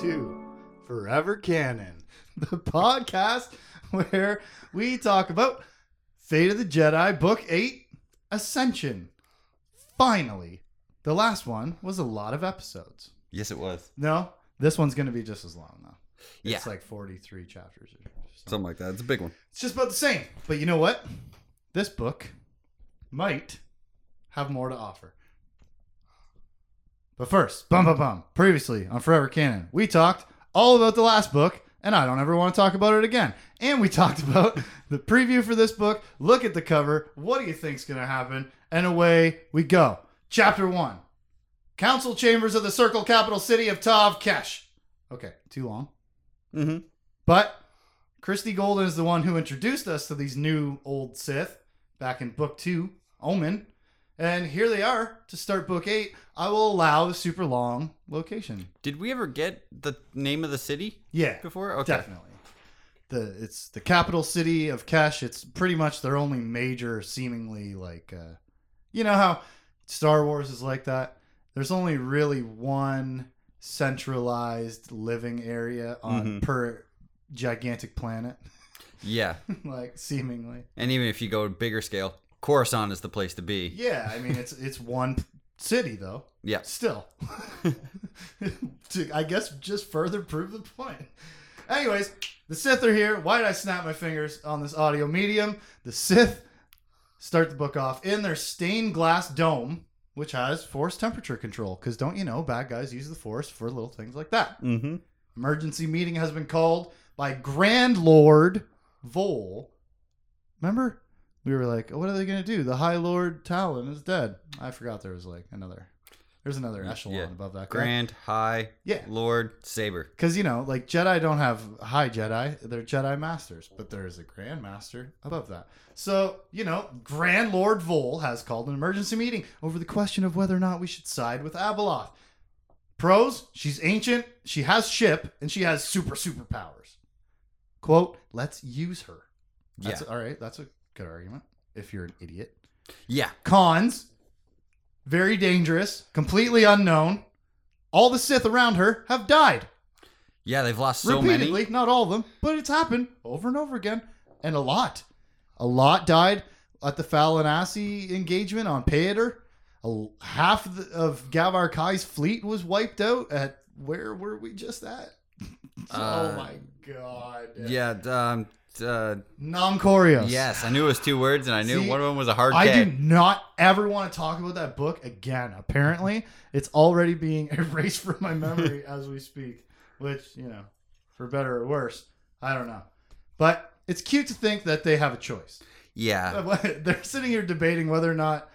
to Forever Canon, the podcast where we talk about Fate of the Jedi, Book 8, Ascension. Finally, the last one was a lot of episodes. Yes, it was. No, this one's going to be just as long, though. Yeah, It's like 43 chapters. Or something. something like that. It's a big one. It's just about the same. But you know what? This book might have more to offer. But first, bum bum bum. Previously on Forever Canon, we talked all about the last book, and I don't ever want to talk about it again. And we talked about the preview for this book. Look at the cover. What do you think's going to happen? And away we go. Chapter one: Council chambers of the Circle capital city of Tahv Kesh. Okay, too long. Mm-hmm. But Christie Golden is the one who introduced us to these new old Sith back in book two, Omen. And here they are to start book eight. I will allow the super long location. Did we ever get the name of the city Yeah, before? Okay. definitely. The it's the capital city of Kesh. It's pretty much their only major, seemingly like, uh, you know how Star Wars is like that. There's only really one centralized living area on Mhm. per gigantic planet. Yeah, like seemingly. and even if you go bigger scale, Coruscant is the place to be. Yeah, I mean it's it's one city though. Yeah. Still, to I guess just further prove the point. Anyways, the Sith are here. Why did I snap my fingers on this audio medium? The Sith start the book off in their stained glass dome, which has force temperature control. Because don't you know, bad guys use the force for little things like that. Mm-hmm. Emergency meeting has been called by Grand Lord Vol. Remember? We were like, what are they going to do? The High Lord Taalon is dead. I forgot there was like another. There's another echelon Yeah. above that. Grand, High, Yeah. Lord, Saber. Because, you know, like Jedi don't have high Jedi. They're Jedi Masters. But there is a Grand Master above that. So, you know, Grand Lord Vol has called an emergency meeting over the question of whether or not we should side with Abeloth. Pros, she's ancient, she has ship, and she has super superpowers. Quote, let's use her. That's Yeah, all right. That's a good argument if you're an idiot. yeah, Cons, very dangerous, completely unknown. All the Sith around her have died. yeah. They've lost so Repeatedly, many. not all of them, but it's happened over and over again. And a lot. A lot died at the Fallanassi engagement on Pydyr. A, half of, the, of Gavar Khai's fleet was wiped out at where were we just at? oh Uh, my god. Yeah. Um. Uh, Nam Chorios. yes, I knew it was two words, and I knew See, one of them was a hard I K. do not ever want to talk about that book again. Apparently, it's already being erased from my memory as we speak, which, you know, for better or worse, I don't know. But it's cute to think that they have a choice. Yeah, They're sitting here debating whether or not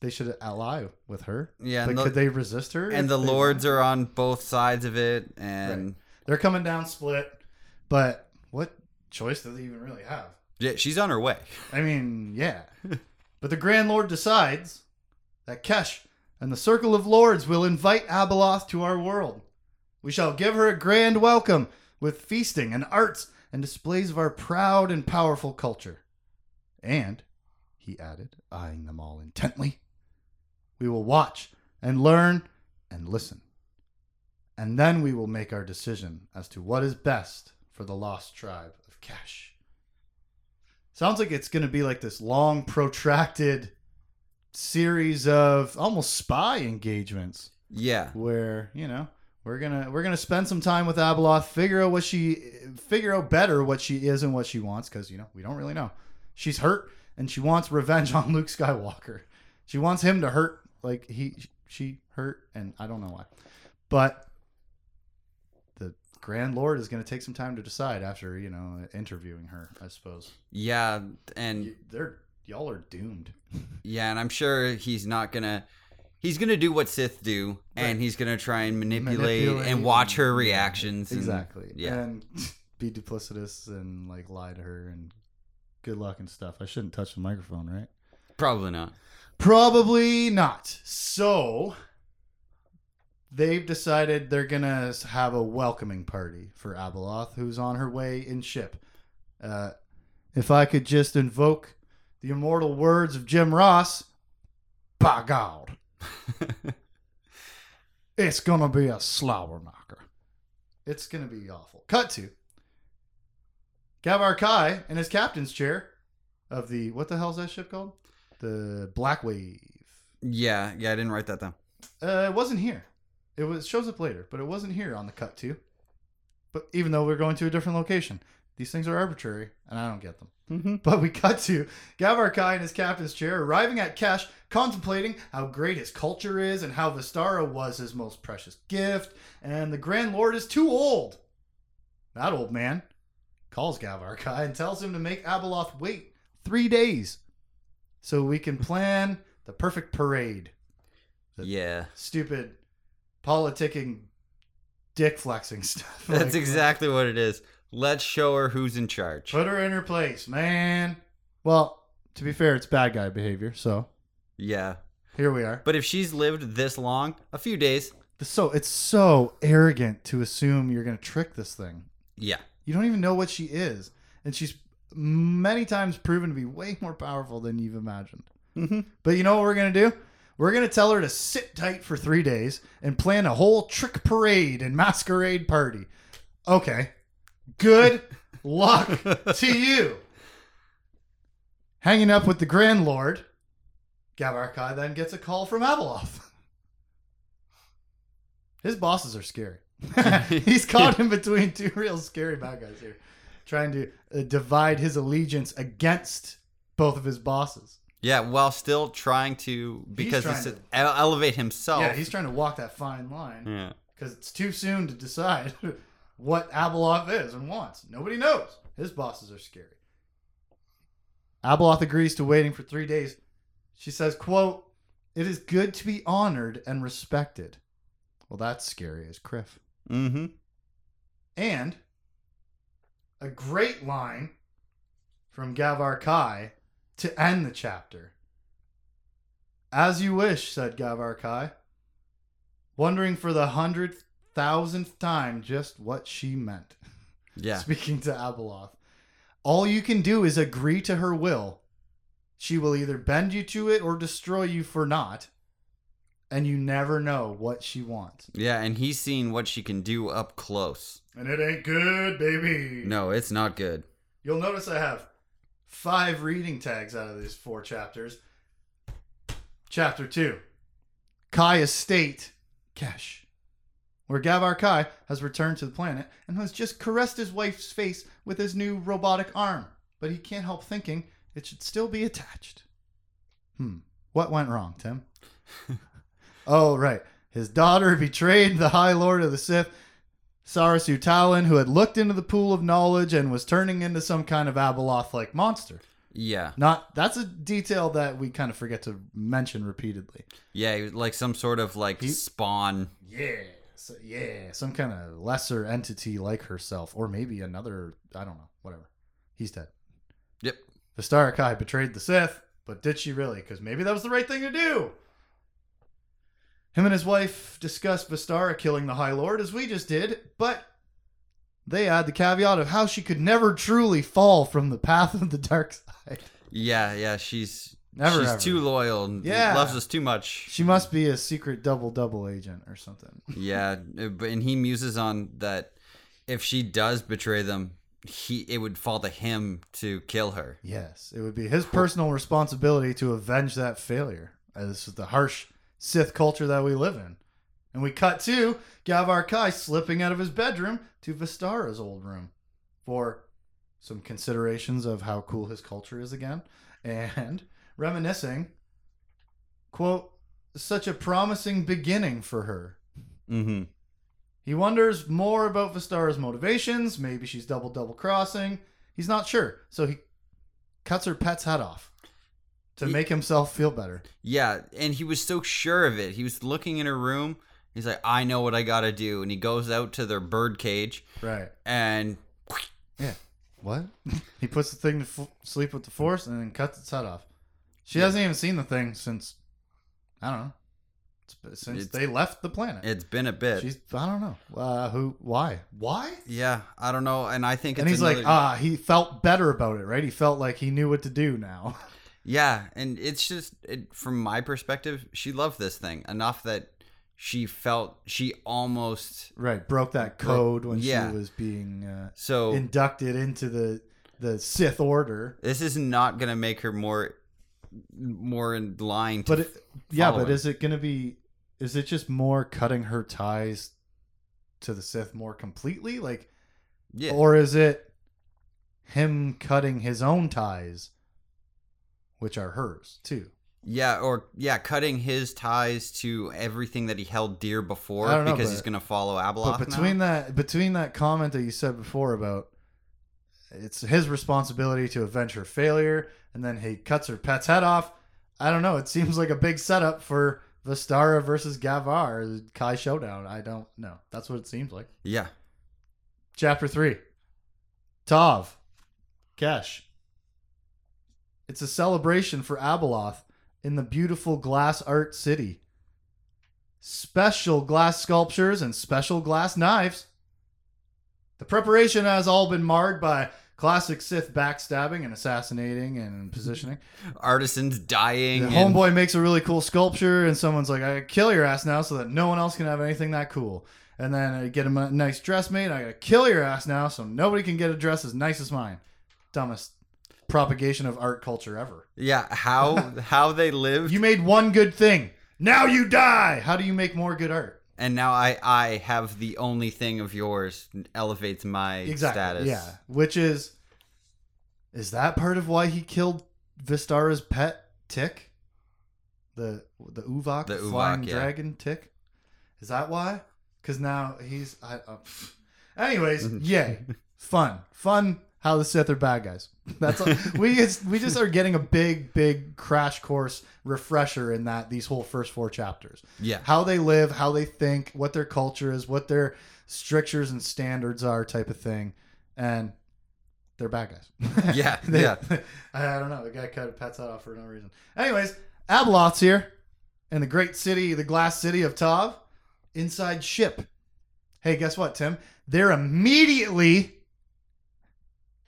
they should ally with her. yeah. but And, could they resist her? and the lords are on both sides of it, and They're coming down split. But what choice do they even really have? yeah, she's on her way. I mean, yeah. but the Grand Lord decides that Kesh and the Circle of Lords will invite Abeloth to our world. We shall give her a grand welcome with feasting and arts and displays of our proud and powerful culture. And, he added, eyeing them all intently, we will watch and learn and listen. And then we will make our decision as to what is best for the lost tribe of Kesh. Sounds like it's going to be like this long, protracted series of almost spy engagements Yeah, where you know we're gonna we're gonna spend some time with Abeloth, figure out what she figure out better what she is and what she wants because you know we don't really know. She's hurt and she wants revenge on Luke Skywalker. She wants him to hurt like he she hurt and I don't know why, but Grand Lord is gonna take some time to decide after you know interviewing her. I suppose yeah, and You- they're y'all are doomed. Yeah, and I'm sure he's not gonna. He's gonna do what Sith do, and he's gonna try and manipulate, Manipulate and watch her reactions. and- Exactly. yeah. And be duplicitous and like lie to her and good luck and stuff. I shouldn't touch the microphone, right? Probably not. Probably not. So they've decided they're gonna have a welcoming party for Abeloth, who's on her way in ship. Uh, if I could just invoke the immortal words of Jim Ross, by God, it's gonna be a slower knocker. It's gonna be awful. Cut to Gavar Khai in his captain's chair of the what the hell's that ship called? The Black Wave. Yeah, yeah, I didn't write that down. Uh, it wasn't here. It was shows up later, but it wasn't here on the cut to. But even though we're going to a different location, these things are arbitrary, and I don't get them. Mm-hmm. But we cut to Gavar Khai in his captain's chair, arriving at Kesh, contemplating how great his culture is and how Vistara was his most precious gift, and the Grand Lord is too old. That old man calls Gavar Khai and tells him to make Abeloth wait three days so we can plan the perfect parade. Yeah, Stupid politicking, dick flexing stuff. that's Like, exactly what it is. Let's show her who's in charge. Put her in her place, man. Well, to be fair, it's bad guy behavior, so Yeah, here we are. but if she's lived this long, a few days. So it's so arrogant to assume you're going to trick this thing. Yeah, You don't even know what she is, and she's many times proven to be way more powerful than you've imagined. mm-hmm. But you know what we're going to do? We're going to tell her to sit tight for three days and plan a whole trick parade and masquerade party. Okay. Good luck to you. Hanging up with the Grand Lord, Gavar Khai then gets a call from Abeloth. His bosses are scary. He's caught in between two real scary bad guys here, trying to uh, divide his allegiance against both of his bosses. Yeah, while still trying to because trying to- elevate himself. Yeah, he's trying to walk that fine line yeah. because it's too soon to decide what Abeloth is and wants. Nobody knows. His bosses are scary. Abeloth agrees to waiting for three days. She says, quote, It is good to be honored and respected. Well, that's scary as Kriff. Mm-hmm. And a great line from Gavar Khai to end the chapter. As you wish, said Gavar Khai, wondering for the hundred thousandth time just what she meant. Yeah. Speaking to Abeloth. All you can do is agree to her will. She will either bend you to it or destroy you for not. And you never know what she wants. Yeah, and he's seen what she can do up close. And it ain't good, baby. No, it's not good. You'll notice I have five reading tags out of these four chapters. Chapter 2 Khai Estate, Kesh, where Gavar Khai has returned to the planet and has just caressed his wife's face with his new robotic arm, but he can't help thinking it should still be attached. Hmm, what went wrong, Tim? oh, right. His daughter betrayed the High Lord of the Sith, Sarasu Taalon, who had looked into the pool of knowledge and was turning into some kind of Abeloth like monster. Yeah. Not that's a detail that we kind of forget to mention repeatedly. Yeah, he was like some sort of like He- spawn. Yeah, so, yeah, some kind of lesser entity like herself, or maybe another. I don't know. Whatever. He's dead. Yep. Vistara Khai betrayed the Sith, but did she really? Because maybe that was the right thing to do. Him and his wife discussed Vistara killing the High Lord as we just did, but they add the caveat of how she could never truly fall from the path of the dark side. Yeah, yeah, she's Never, she's ever. too loyal and Yeah. loves us too much. She must be a secret double double agent or something. Yeah, uh, but and he muses on that if she does betray them, he it would fall to him to kill her. Yes, it would be his personal responsibility to avenge that failure, This is the harsh Sith culture that we live in. And we cut to Gavar Khai slipping out of his bedroom to Vistara's old room for some considerations of how cool his culture is again and reminiscing, quote, such a promising beginning for her. Mm-hmm. He wonders more about Vistara's motivations. Maybe she's double double crossing. He's not sure, so he cuts her pet's head off to He- make himself feel better. Yeah, and he was so sure of it. He was looking in her room. He's like, I know what I gotta do. And he goes out to their bird cage Right. and Yeah. What? he puts the thing to f- sleep with the force and then cuts its head off. She hasn't even seen the thing since I don't know. It's since It's- they left the planet. it's been a bit. She's I don't know. Uh, who? Why? Why? yeah, I don't know. And I think And he's like, another- ah, he felt better about it, right? He felt like he knew what to do now. Yeah, and it's just it, from my perspective, she loved this thing enough that she felt she almost Right, broke that code when Yeah. she was being uh, so inducted into the the Sith Order. this is not gonna make her more more in line to But it, yeah, but following. is it going to be? Is it just more cutting her ties to the Sith more completely, like, yeah or is it him cutting his own ties, which are hers too? yeah or yeah cutting his ties to everything that he held dear before know, because but- he's gonna follow But between now. that between that comment that you said before about it's his responsibility to avenge her failure, and then he cuts her pet's head off. I don't know. It seems like a big setup for Vistara versus Gavar, Khai showdown. I don't know. That's what it seems like. yeah Chapter three. Tahv. Kesh. It's a celebration for Abeloth in the beautiful glass art city. Special glass sculptures and special glass knives. The preparation has all been marred by classic Sith backstabbing and assassinating and positioning. artisans dying The and- homeboy makes a really cool sculpture, and someone's like, "I gotta kill your ass now, so that no one else can have anything that cool." And then I get him a nice dress made. I gotta kill your ass now, so nobody can get a dress as nice as mine. Dumbest propagation of art culture ever. yeah how how they live. You made one good thing. Now you die. How do you make more good art? and now I I have the only thing of yours elevates my Exactly. status. Yeah. Which is, is that part of why he killed Vistara's pet tick? The the uvak, The flying uvak, yeah. dragon tick. Is that why? Because now he's. I, uh, anyways, yay, fun, fun. How the Sith are bad guys. That's all. we just, we just are getting a big big crash course refresher in that these whole first four chapters Yeah. how they live, how they think, what their culture is, what their strictures and standards are, type of thing, and they're bad guys. Yeah, They- yeah. I don't know. The guy cut a pet's head off for no reason. Anyways, Abeloth's here in the great city, the glass city of Tahv, inside ship. Hey, guess what, Tim? They're immediately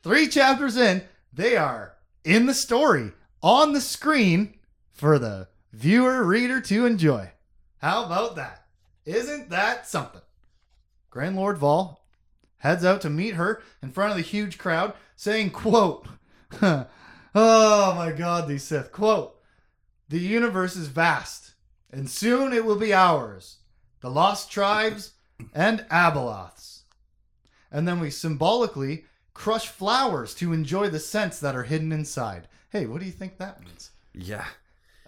three chapters in. They are in the story on the screen for the viewer reader to enjoy. How about that? Isn't that something? Grand Lord Vol heads out to meet her in front of the huge crowd, saying, quote, Oh my god, these Sith, quote, The universe is vast, and soon it will be ours, the lost tribes and Abeloths. And then we symbolically crush flowers to enjoy the scents that are hidden inside. Hey, what do you think that means? Yeah.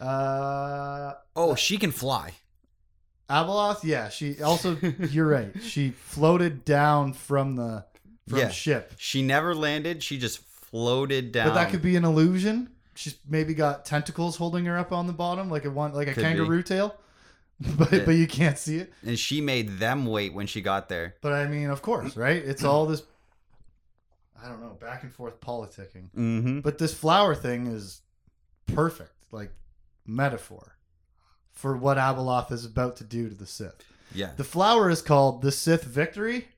Uh, Oh, she can fly. Abeloth, yeah, she also, you're right. She floated down from the from Yeah. ship. She never landed. She just floated down. But that could be an illusion. She's maybe got tentacles holding her up on the bottom, like a one, like a Could kangaroo tail. But Yeah. but you can't see it. and she made them wait when she got there. But I mean, of course, right? It's all this. I don't know, back and forth politicking. Mm-hmm. But this flower thing is perfect, like metaphor for what Abeloth is about to do to the Sith. Yeah. The flower is called the Sith Victory,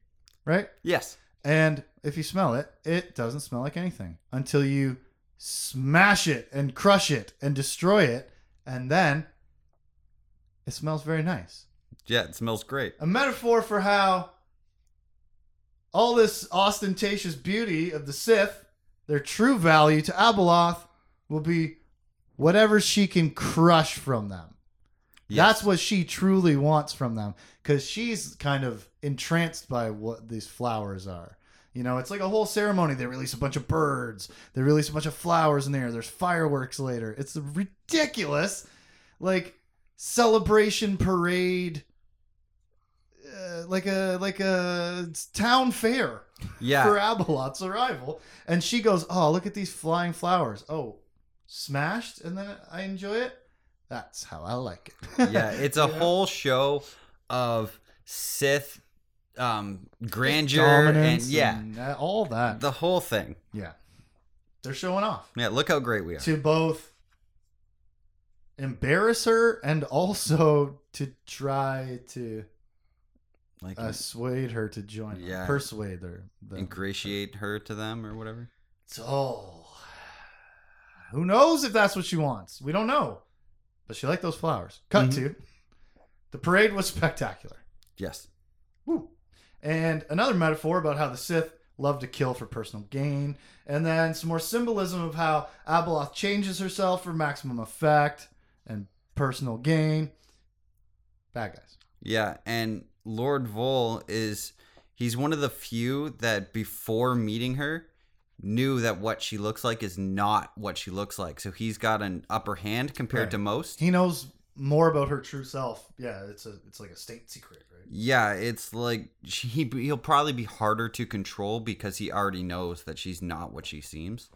right? Yes. And if you smell it, it doesn't smell like anything until you smash it and crush it and destroy it, and then it smells very nice. Yeah. It smells great. A metaphor for how all this ostentatious beauty of the Sith, their true value to Abeloth, will be whatever she can crush from them. Yes. That's what she truly wants from them because she's kind of entranced by what these flowers are. You know, it's like a whole ceremony. They release a bunch of birds, they release a bunch of flowers in there. There's fireworks later. It's ridiculous, like, celebration parade. Uh, like a like a town fair Yeah. for Abeloth's arrival, and she goes, "Oh, look at these flying flowers! Oh, smashed, and then I enjoy it. That's how I like it." yeah. It's a whole show of Sith um grandeur and yeah, and, uh, all that. the whole thing. yeah, they're showing off Yeah. Look how great we are. to both embarrass her and also to try to Like assuade her to join. them. Yeah. persuade her. them. ingratiate her to them or whatever. So, who knows if that's what she wants? We don't know. But she liked those flowers. Cut Mhm. to The parade was spectacular. Yes. Woo. And another metaphor about how the Sith love to kill for personal gain. And then some more symbolism of how Abeloth changes herself for maximum effect and personal gain. Bad guys. Yeah, and Lord Vol is he's one of the few that before meeting her knew that what she looks like is not what she looks like. So he's got an upper hand compared Right. to most. He knows more about her true self. Yeah, it's a it's like a state secret, right? Yeah, it's like she, he he'll probably be harder to control because he already knows that she's not what she seems.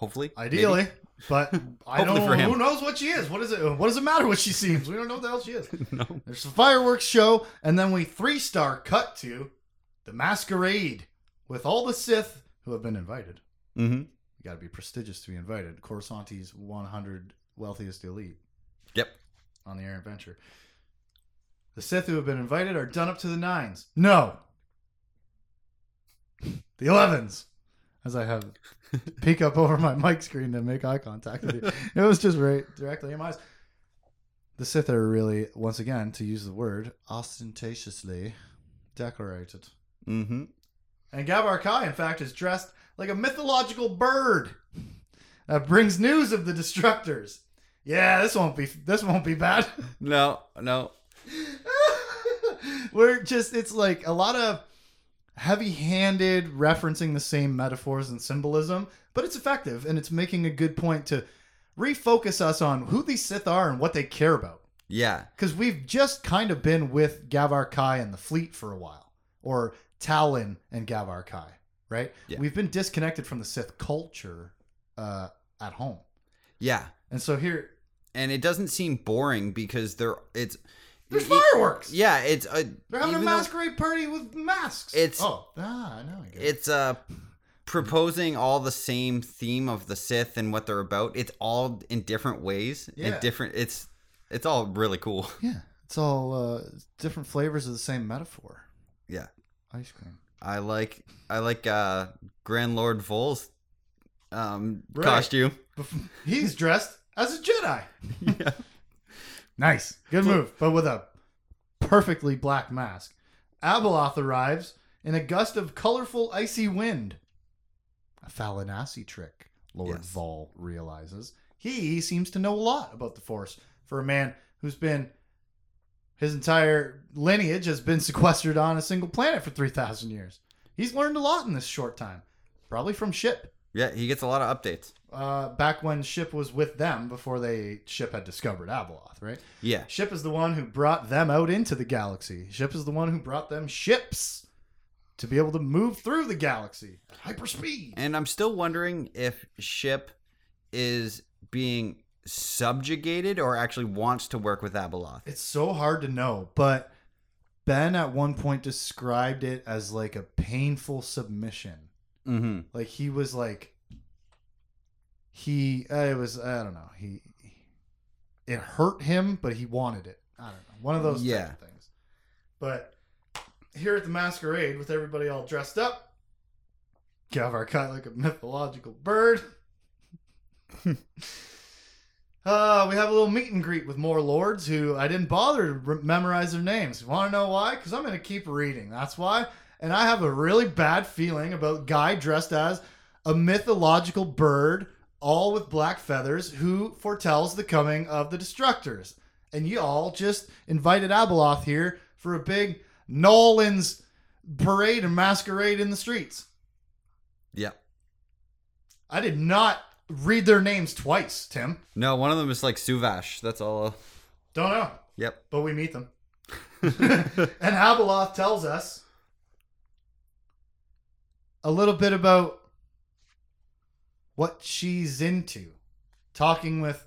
Hopefully, Ideally, but I don't know who knows what she is. What is it? What does it matter what she seems? We don't know what the hell she is. No. There's a fireworks show, and then we three star cut to the masquerade with all the Sith who have been invited. Mm-hmm. You got to be prestigious to be invited. Coruscanti's 100 wealthiest elite Yep. on the Air Adventure. The Sith who have been invited are done up to the nines. No. The 11s. As I have peek up over my mic screen to make eye contact with you. It was just right directly in my eyes. The Sith are really, once again, to use the word, ostentatiously decorated. Mm-hmm. And Gavar Khai, in fact, is dressed like a mythological bird that brings news of the destructors. Yeah, this won't be this won't be bad. No, no. We're just it's like a lot of heavy-handed referencing the same metaphors and symbolism, but it's effective and it's making a good point to refocus us on who these Sith are and what they care about. Yeah, Because we've just kind of been with Gavar Khai and the fleet for a while, or Taalon and Gavar Khai, right? Yeah. We've been disconnected from the Sith culture uh, at home, yeah, and so here and it doesn't seem boring because there it's there's fireworks. Yeah, it's a They're having a even though masquerade party with masks. It's- oh ah, I know. I get it. It's uh proposing all the same theme of the Sith and what they're about. It's all in different ways. Yeah. In different. It's it's all really cool. yeah, it's all uh, different flavors of the same metaphor. Yeah. Ice cream. I like I like uh Grand Lord Vol's um Right. costume. He's dressed as a Jedi. yeah. Nice. Good move. But with a perfectly black mask. Abeloth arrives in a gust of colorful icy wind. A Fallanassi trick, Lord Yes. Vol realizes. He seems to know a lot about the Force for a man who's been his entire lineage has been sequestered on a single planet for 3,000 years. He's learned a lot in this short time, probably from Ship. Yeah, he gets a lot of updates. Uh, back when Ship was with them before they Ship had discovered Abeloth, right? Yeah. Ship is the one who brought them out into the galaxy. Ship is the one who brought them ships to be able to move through the galaxy at hyperspeed. And I'm still wondering if Ship is being subjugated or actually wants to work with Abeloth. It's so hard to know, but Ben at one point described it as like a painful submission. Mm-hmm. Like he was like he uh, it was I don't know. He it hurt him, but he wanted it. I don't know. One of those Yeah. of things. But here at the masquerade with everybody all dressed up, Gavar Khai like a mythological bird. Uh, we have a little meet and greet with more lords who I didn't bother to re- memorize their names. You want to know why? Because I'm going to keep reading. That's why. And I have a really bad feeling about Guy dressed as a mythological bird, all with black feathers, who foretells the coming of the destructors. And you all just invited Abeloth here for a big Nolan's parade and masquerade in the streets. Yeah. I did not read their names twice, Tim. No, one of them is like Suvash. That's all. Don't know. Yep. but we meet them. and Abeloth tells us a little bit about what she's into. Talking with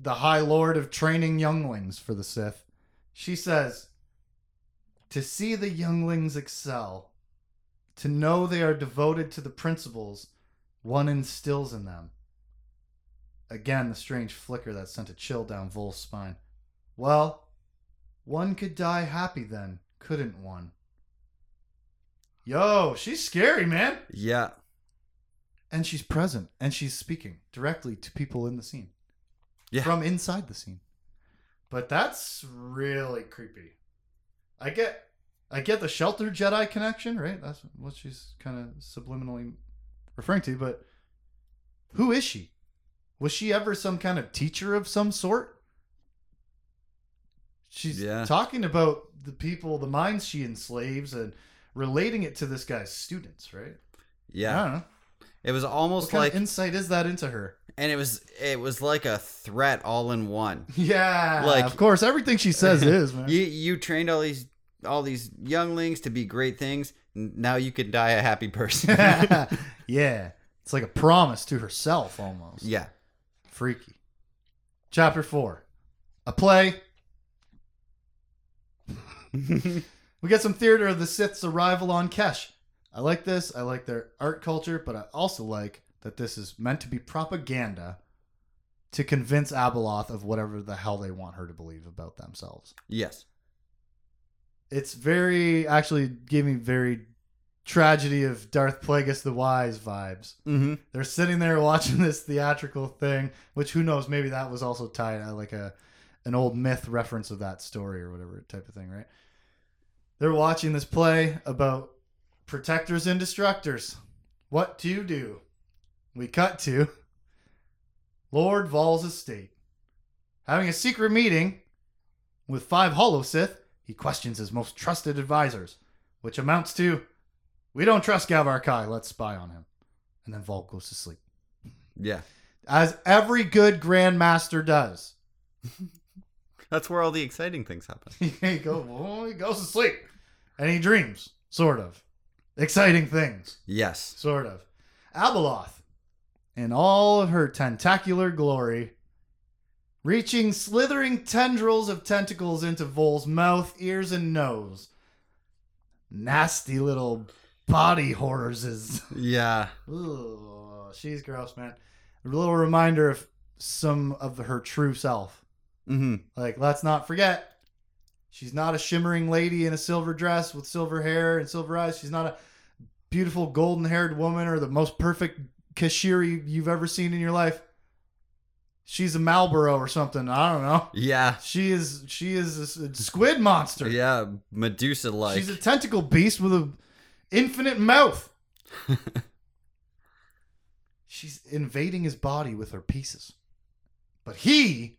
the High Lord of training younglings for the Sith, she says, To see the younglings excel, to know they are devoted to the principles one instills in them. Again, the strange flicker that sent a chill down Vol's spine. Well, one could die happy then, couldn't one? Yo, she's scary, man. Yeah. And she's present and she's speaking directly to people in the scene. Yeah. From inside the scene. but that's really creepy. I get, I get the shelter Jedi connection, right? That's what she's kind of subliminally referring to. But who is she? Was she ever some kind of teacher of some sort? She's Yeah. talking about the people, the minds she enslaves, and relating it to this guy's students, right? I Yeah. It was What almost kind like of insight is that into her? and it was it was like a threat all in one. Yeah, Like- of course, everything she says is man. You you trained all these all these younglings to be great things. Now you can die a happy person. yeah, it's like a promise to herself almost. yeah. Freaky. Chapter four, a play. We get some theater of the Sith's arrival on Kesh. I like this. I like their art culture, but I also like that this is meant to be propaganda to convince Abeloth of whatever the hell they want her to believe about themselves. yes. It's very actually gave me very tragedy of Darth Plagueis the Wise vibes. Mm-hmm. They're sitting there watching this theatrical thing, which who knows, maybe that was also tied uh, like a an old myth reference of that story or whatever type of thing, right? They're watching this play about protectors and destructors. What to do? We cut to Lord Vol's estate. Having a secret meeting with five Hollow Sith, he questions his most trusted advisors, which amounts to We don't trust Gavar Khai, let's spy on him. And then Vol goes to sleep. Yeah. As every good Grandmaster does. That's where all the exciting things happen. he, go, well, he goes to sleep. And he dreams, sort of. Exciting things. Yes. Sort of. Abeloth, in all of her tentacular glory, reaching slithering tendrils of tentacles into Vol's mouth, ears, and nose. Nasty little body horrors is. Yeah. Ooh, she's gross, man. A little reminder of some of her true self. Mm-hmm. Like, let's not forget, she's not a shimmering lady in a silver dress with silver hair and silver eyes. She's not a beautiful golden haired woman or the most perfect Keshiri you've ever seen in your life. She's a Marlboro or something. I don't know. Yeah. She is she is a squid monster. Yeah. Medusa like. She's a tentacle beast with an infinite mouth. She's invading his body with her pieces. But he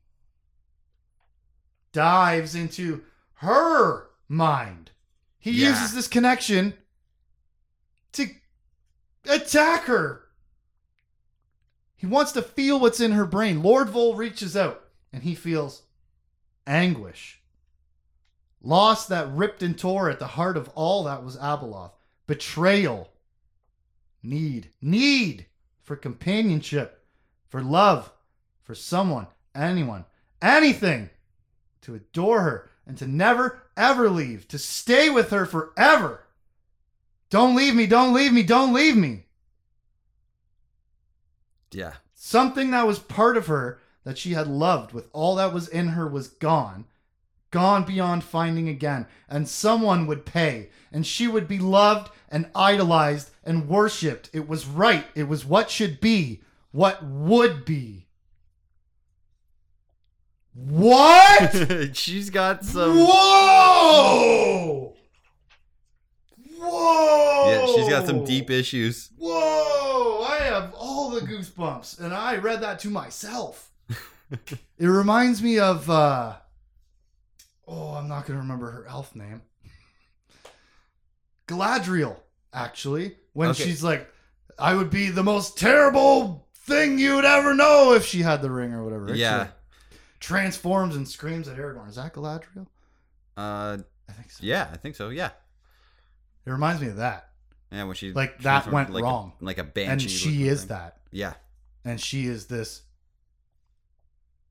dives into her mind. He Yeah. uses this connection to attack her. He wants to feel what's in her brain. Lord Vol reaches out and he feels anguish. Loss that ripped and tore at the heart of all that was Abeloth. Betrayal. Need. Need for companionship, for love, for someone, anyone, anything to adore her and to never, ever leave, to stay with her forever. Don't leave me, don't leave me, don't leave me. yeah. Something that was part of her that she had loved with all that was in her was gone. Gone beyond finding again. And someone would pay. And she would be loved and idolized and worshipped. It was right. It was what should be. What would be. What? She's got some. Whoa! Whoa! Yeah, she's got some deep issues. Whoa! I have all the goosebumps, and I read that to myself. it reminds me of. uh Oh, I'm not gonna remember her elf name. Galadriel, actually, when Okay. she's like, "I would be the most terrible thing you'd ever know if she had the ring or whatever." Yeah. Transforms and screams at Aragorn. Is that Galadriel? Uh, I think so. yeah, I think so. Yeah. It reminds me of that, Yeah, when she Like, that went like a- wrong. like a banshee. and she is thing. that. Yeah. and she is this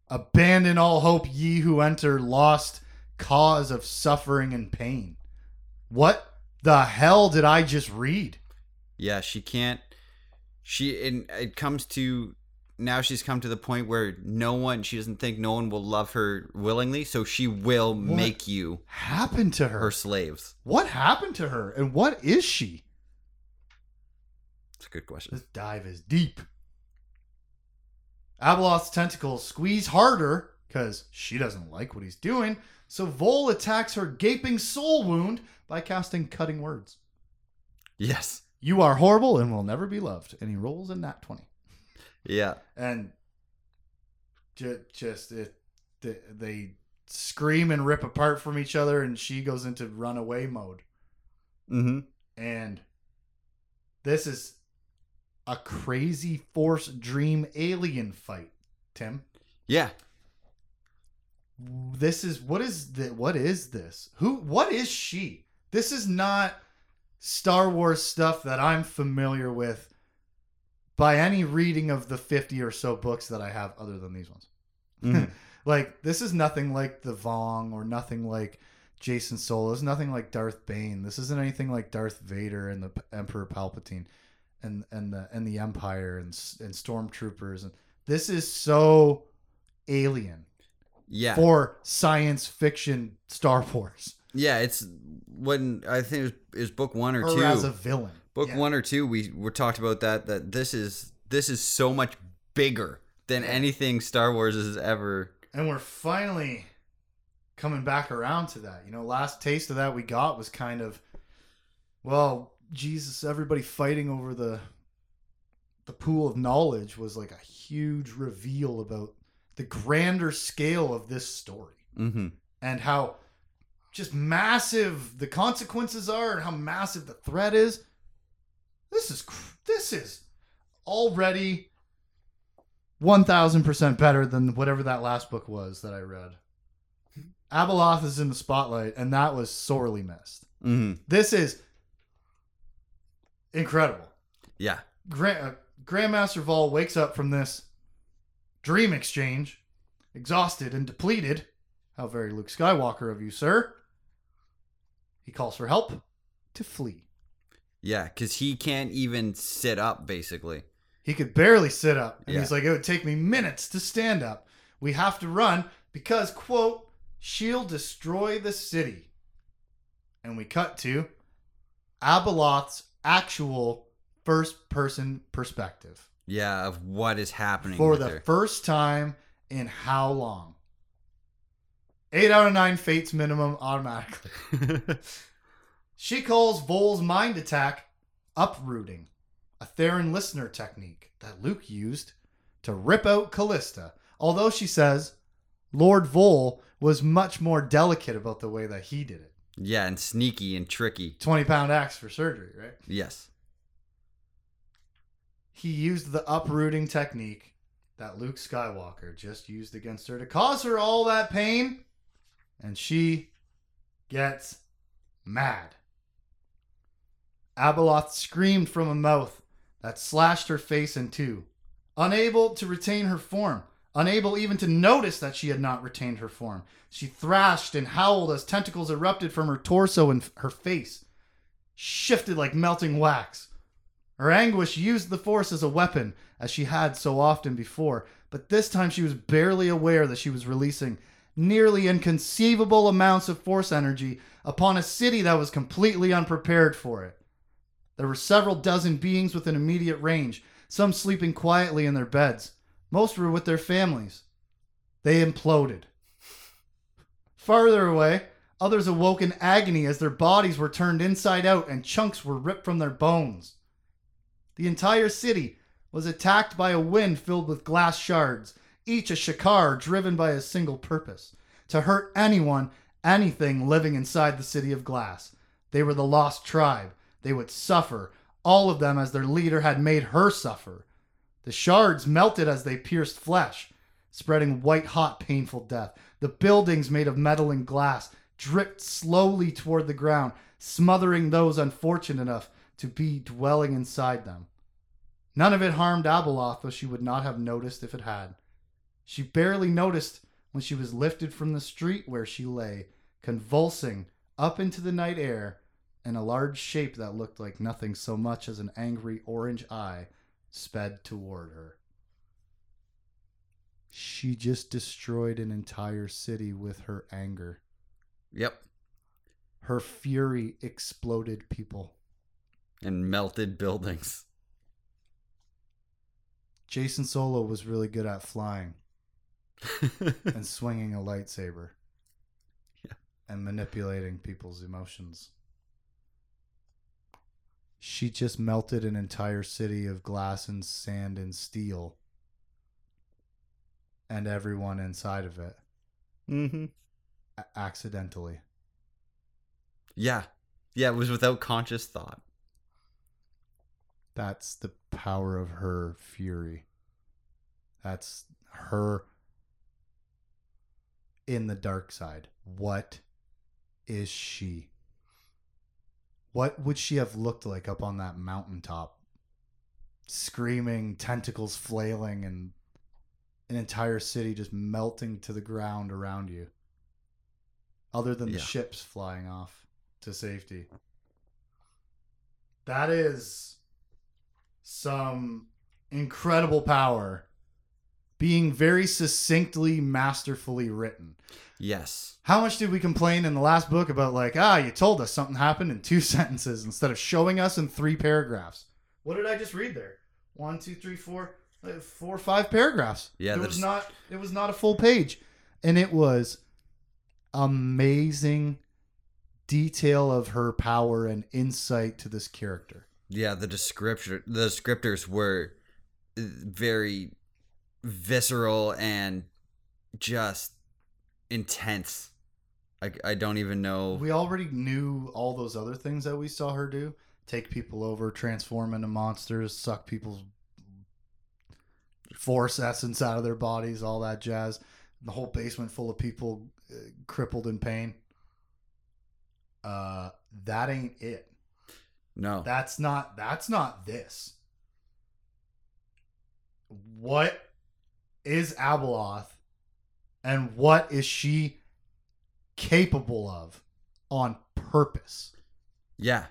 abandon all hope ye who enter lost cause of suffering and pain what the hell did i just read Yeah, she can't. She and it comes to now she's come to the point where no one she doesn't think no one will love her willingly, so she will What? make you happened to her her slaves. what happened to her and what is she It's a good question. this dive is deep abeloth's tentacles squeeze harder because she doesn't like what he's doing. So Vol attacks her gaping soul wound by casting cutting words. Yes. You are horrible and will never be loved. And he rolls a nat 20. Yeah. And ju- just it, they, they scream and rip apart from each other, and she goes into runaway mode. Mm-hmm. And this is a crazy force dream alien fight, Tim. Yeah. This is what is the what is this? Who what is she? This is not Star Wars stuff that I'm familiar with by any reading of the 50 or so books that I have other than these ones. Mhm. Like this is nothing like the Vong or nothing like Jacen Solo. It's nothing like Darth Bane. This isn't anything like Darth Vader and the P- Emperor Palpatine and and the and the Empire and and stormtroopers and this is so alien yeah. for science fiction Star Wars yeah. It's when I think it was, it was book one or, or two. as a villain. Book Yeah. one or two, we we talked about that. That this is this is so much bigger than anything Star Wars has ever. And we're finally coming back around to that. You know, last taste of that we got was kind of, well, Jesus, everybody fighting over the the pool of knowledge was like a huge reveal about the grander scale of this story Mm-hmm. and how just massive the consequences are and how massive the threat is. This is cr- this is already 1000% better than whatever that last book was that I read. Abeloth is in the spotlight and that was sorely missed. Mm-hmm. This is incredible. Yeah. Grand, uh, Grandmaster Vol wakes up from this dream exchange, exhausted and depleted. How very Luke Skywalker of you, sir. He calls for help to flee. Yeah. Because he can't even sit up, basically. He could barely sit up. And Yeah. he's like, it would take me minutes to stand up. We have to run because, quote, she'll destroy the city. And we cut to Abeloth's actual first person perspective Yeah. Of what is happening for the her. first time in how long? Eight out of nine fates minimum automatically. She calls Vol's mind attack uprooting, a Theran listener technique that Luke used to rip out Callista. Although she says Lord Vol was much more delicate about the way that he did it. yeah, and sneaky and tricky. 20 pound axe for surgery, right? Yes. He used the uprooting technique that Luke Skywalker just used against her to cause her all that pain, and she gets mad. Abeloth screamed from a mouth that slashed her face in two, unable to retain her form, unable even to notice that she had not retained her form. She thrashed and howled as tentacles erupted from her torso and her face, shifted like melting wax. Her anguish used the force as a weapon, as she had so often before, but this time she was barely aware that she was releasing nearly inconceivable amounts of force energy upon a city that was completely unprepared for it. There were several dozen beings within immediate range, some sleeping quietly in their beds. Most were with their families. They imploded. Farther away, others awoke in agony as their bodies were turned inside out and chunks were ripped from their bones. The entire city was attacked by a wind filled with glass shards, each a shikkar driven by a single purpose to hurt anyone, anything living inside the city of glass. They were the lost tribe. They would suffer, all of them as their leader had made her suffer. The shards melted as they pierced flesh, spreading white hot, painful death. The buildings made of metal and glass dripped slowly toward the ground, smothering those unfortunate enough to be dwelling inside them. None of it harmed Abeloth, though she would not have noticed if it had. She barely noticed when she was lifted from the street where she lay, convulsing up into the night air, and a large shape that looked like nothing so much as an angry orange eye sped toward her. She just destroyed an entire city with her anger. Yep. Her fury exploded people. And melted buildings. Jacen Solo was really good at flying. and swinging a lightsaber. Yeah. And manipulating people's emotions. She just melted an entire city of glass and sand and steel. And everyone inside of it mm-hmm. a- accidentally. Yeah. Yeah, it was without conscious thought. That's the power of her fury. That's her in the dark side. What is she? What would she have looked like up on that mountaintop? Screaming, tentacles flailing, and an entire city just melting to the ground around you. Other than the ships flying off to safety. That is some incredible power being very succinctly, masterfully written. Yes. How much did we complain in the last book about, like, ah, you told us something happened in two sentences instead of showing us in three paragraphs? What did I just read there? One, two, three, four, uh, four, five paragraphs. Yeah, it was not. It was not a full page, and it was amazing detail of her power and insight to this character. Yeah, the descriptor the descriptors were uh, very visceral and just intense. I, I don't even know. We already knew all those other things that we saw her do: take people over, transform into monsters, suck people's force essence out of their bodies, all that jazz. The whole basement full of people uh, crippled in pain. Uh, that ain't it. No. That's not. That's not this. What is Abeloth, and what is she capable of on purpose? yeah.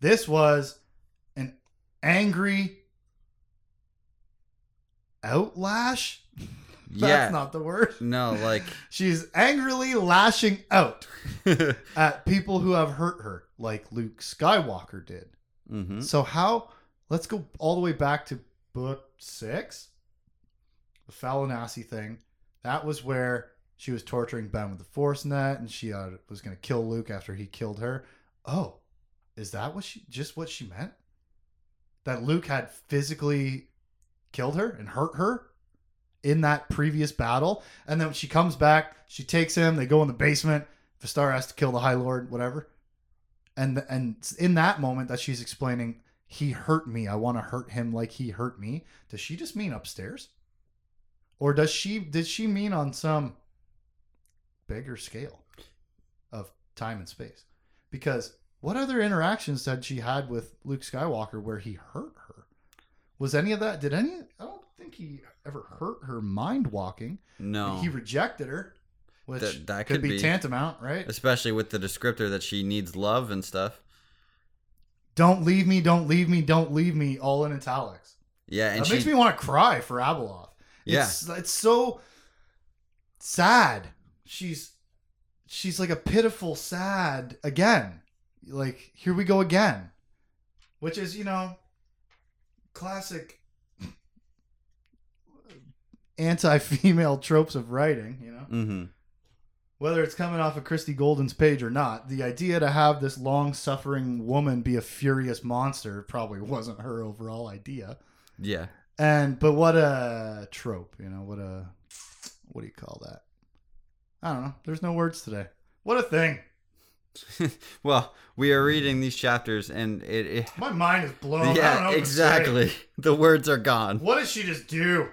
This was an angry outlash. That's Yeah. not the word. no, like She's angrily lashing out at people who have hurt her, like Luke Skywalker did. hmm So how? Let's go all the way back to book six, the Fallanassi thing. That was where she was torturing Ben with the Force net, and she uh, was going to kill Luke after he killed her. Oh, is that what she? Just what she meant? That Luke had physically killed her and hurt her in that previous battle, and then she comes back, she takes him. They go in the basement. Vistar has to kill the High Lord, whatever and and in that moment that she's explaining he hurt me i want to hurt him like he hurt me does she just mean upstairs or does she did she mean on some bigger scale of time and space because what other interactions had she had with luke skywalker where he hurt her was any of that did any i don't think he ever hurt her mind walking No. he rejected her which That- that could, could be be. tantamount right Especially with the descriptor that she needs love and stuff. Don't leave me, don't leave me, don't leave me, all in italics. Yeah, and that she makes me want to cry for Abeloth. Yeah. It's, it's so sad. She's she's like a pitiful sad again. Like here we go again. Which is, you know, classic anti-female tropes of writing, you know hmm whether it's coming off of Christie Golden's page or not, the idea to have this long suffering woman be a furious monster probably wasn't her overall idea. Yeah. And but what a trope, you know, what a what do you call that? I don't know. There's no words today. What a thing. well, we are reading these chapters and it, it My mind is blown. I don't know Yeah, exactly. The words are gone. What did she just do?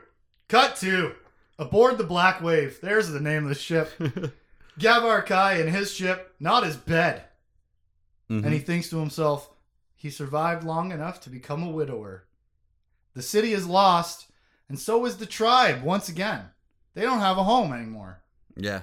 Cut to aboard the Black Wave. There's the name of the ship. Gavar Khai and his ship, not his bed. Mhm. and he thinks to himself, he survived long enough to become a widower. The city is lost, and so is the tribe once again. They don't have a home anymore. yeah.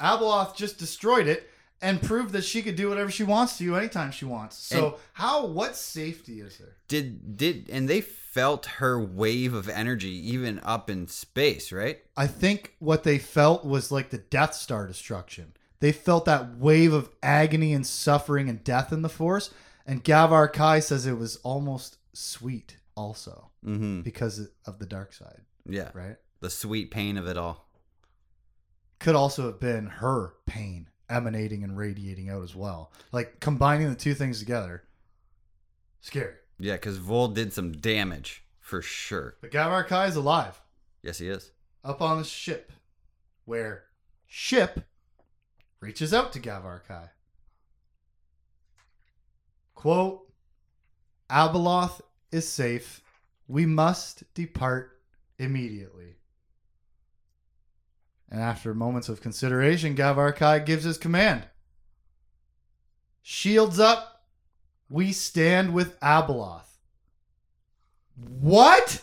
Abeloth just destroyed it and proved that she could do whatever she wants to you anytime she wants. So And- how what safety is there? Did did and they felt her wave of energy even up in space, right? I think what they felt was like the Death Star destruction. They felt that wave of agony and suffering and death in the Force. And Gavar Khai says it was almost sweet also Mm-hmm. because of the dark side. Yeah. right? The sweet pain of it all. could also have been her pain emanating and radiating out as well. Like combining the two things together. Scary. Yeah, because Vol did some damage for sure. But Gavar Khai is alive Yes, he is. up on the ship where ship reaches out to Gavar Khai. Quote Abeloth is safe. We must depart immediately. And after moments of consideration, Gavar Khai gives his command. Shields up. We stand with Abeloth. What?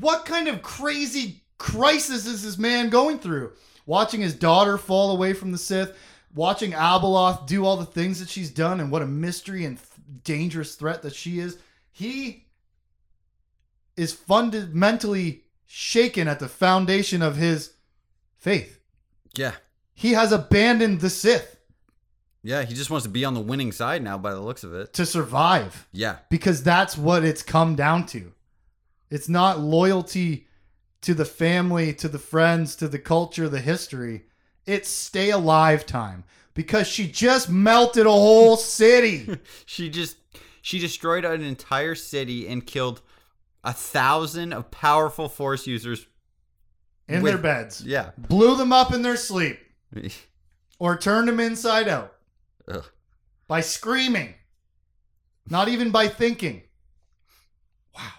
What kind of crazy crisis is this man going through? Watching his daughter fall away from the Sith, watching Abeloth do all the things that she's done, and what a mystery and dangerous threat that she is. He is fundamentally shaken at the foundation of his faith. Yeah. He has abandoned the Sith Yeah, he just wants to be on the winning side now by the looks of it. to survive Yeah. because that's what it's come down to. It's not loyalty to the family, to the friends, to the culture, the history. It's stay alive time because she just melted a whole city. She just she destroyed an entire city and killed a thousand of powerful force users. in With- their beds. Yeah. Blew them up in their sleep or turned them inside out Ugh. by screaming, not even by thinking. Wow.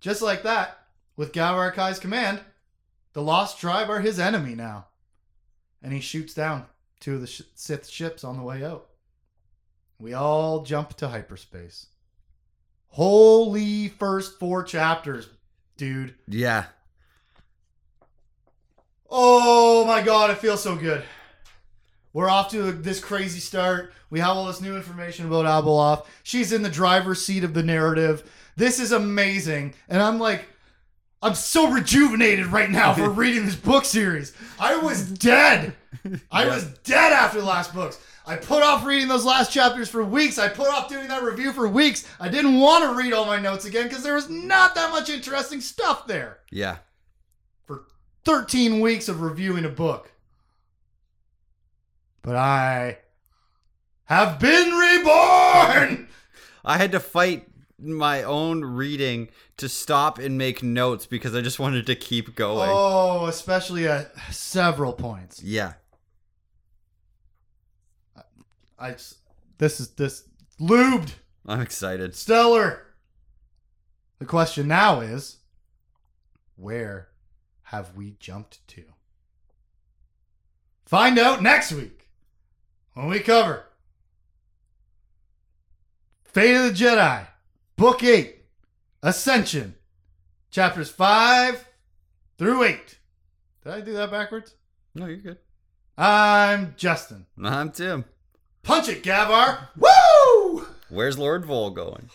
Just like that, with Gavar Khai's command, the Lost Tribe are his enemy now. And he shoots down two of the sh- Sith ships on the way out. We all jump to hyperspace. Holy first four chapters, dude. Yeah. Oh my god, it feels so good. We're off to this crazy start. We have all this new information about Abeloth. She's in the driver's seat of the narrative. This is amazing. And I'm like, I'm so rejuvenated right now for reading this book series. I was dead. I was dead after the last books. I put off reading those last chapters for weeks. I put off doing that review for weeks. I didn't want to read all my notes again because there was not that much interesting stuff there Yeah. for 13 weeks of reviewing a book. But I have been reborn! I had to fight my own reading to stop and make notes because I just wanted to keep going. Oh, especially at several points. Yeah. I just, this is this lubed, I'm excited. stellar. The question now is where have we jumped to? Find out next week when we cover Fate of the Jedi, Book 8, Ascension, chapters 5 through 8. Did I do that backwards? No, you're good. I'm Justin. I'm Tim. Punch it, Gavar! Woo! Where's Lord Vol going?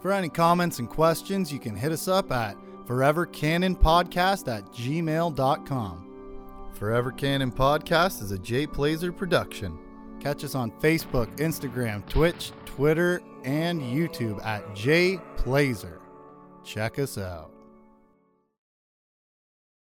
For any comments and questions, you can hit us up at forevercanonpodcast at gmail.com. Forever Canon Podcast is a Jay Plazer production. Catch us on Facebook, Instagram, Twitch, Twitter, and YouTube at Jay Plazer. Check us out.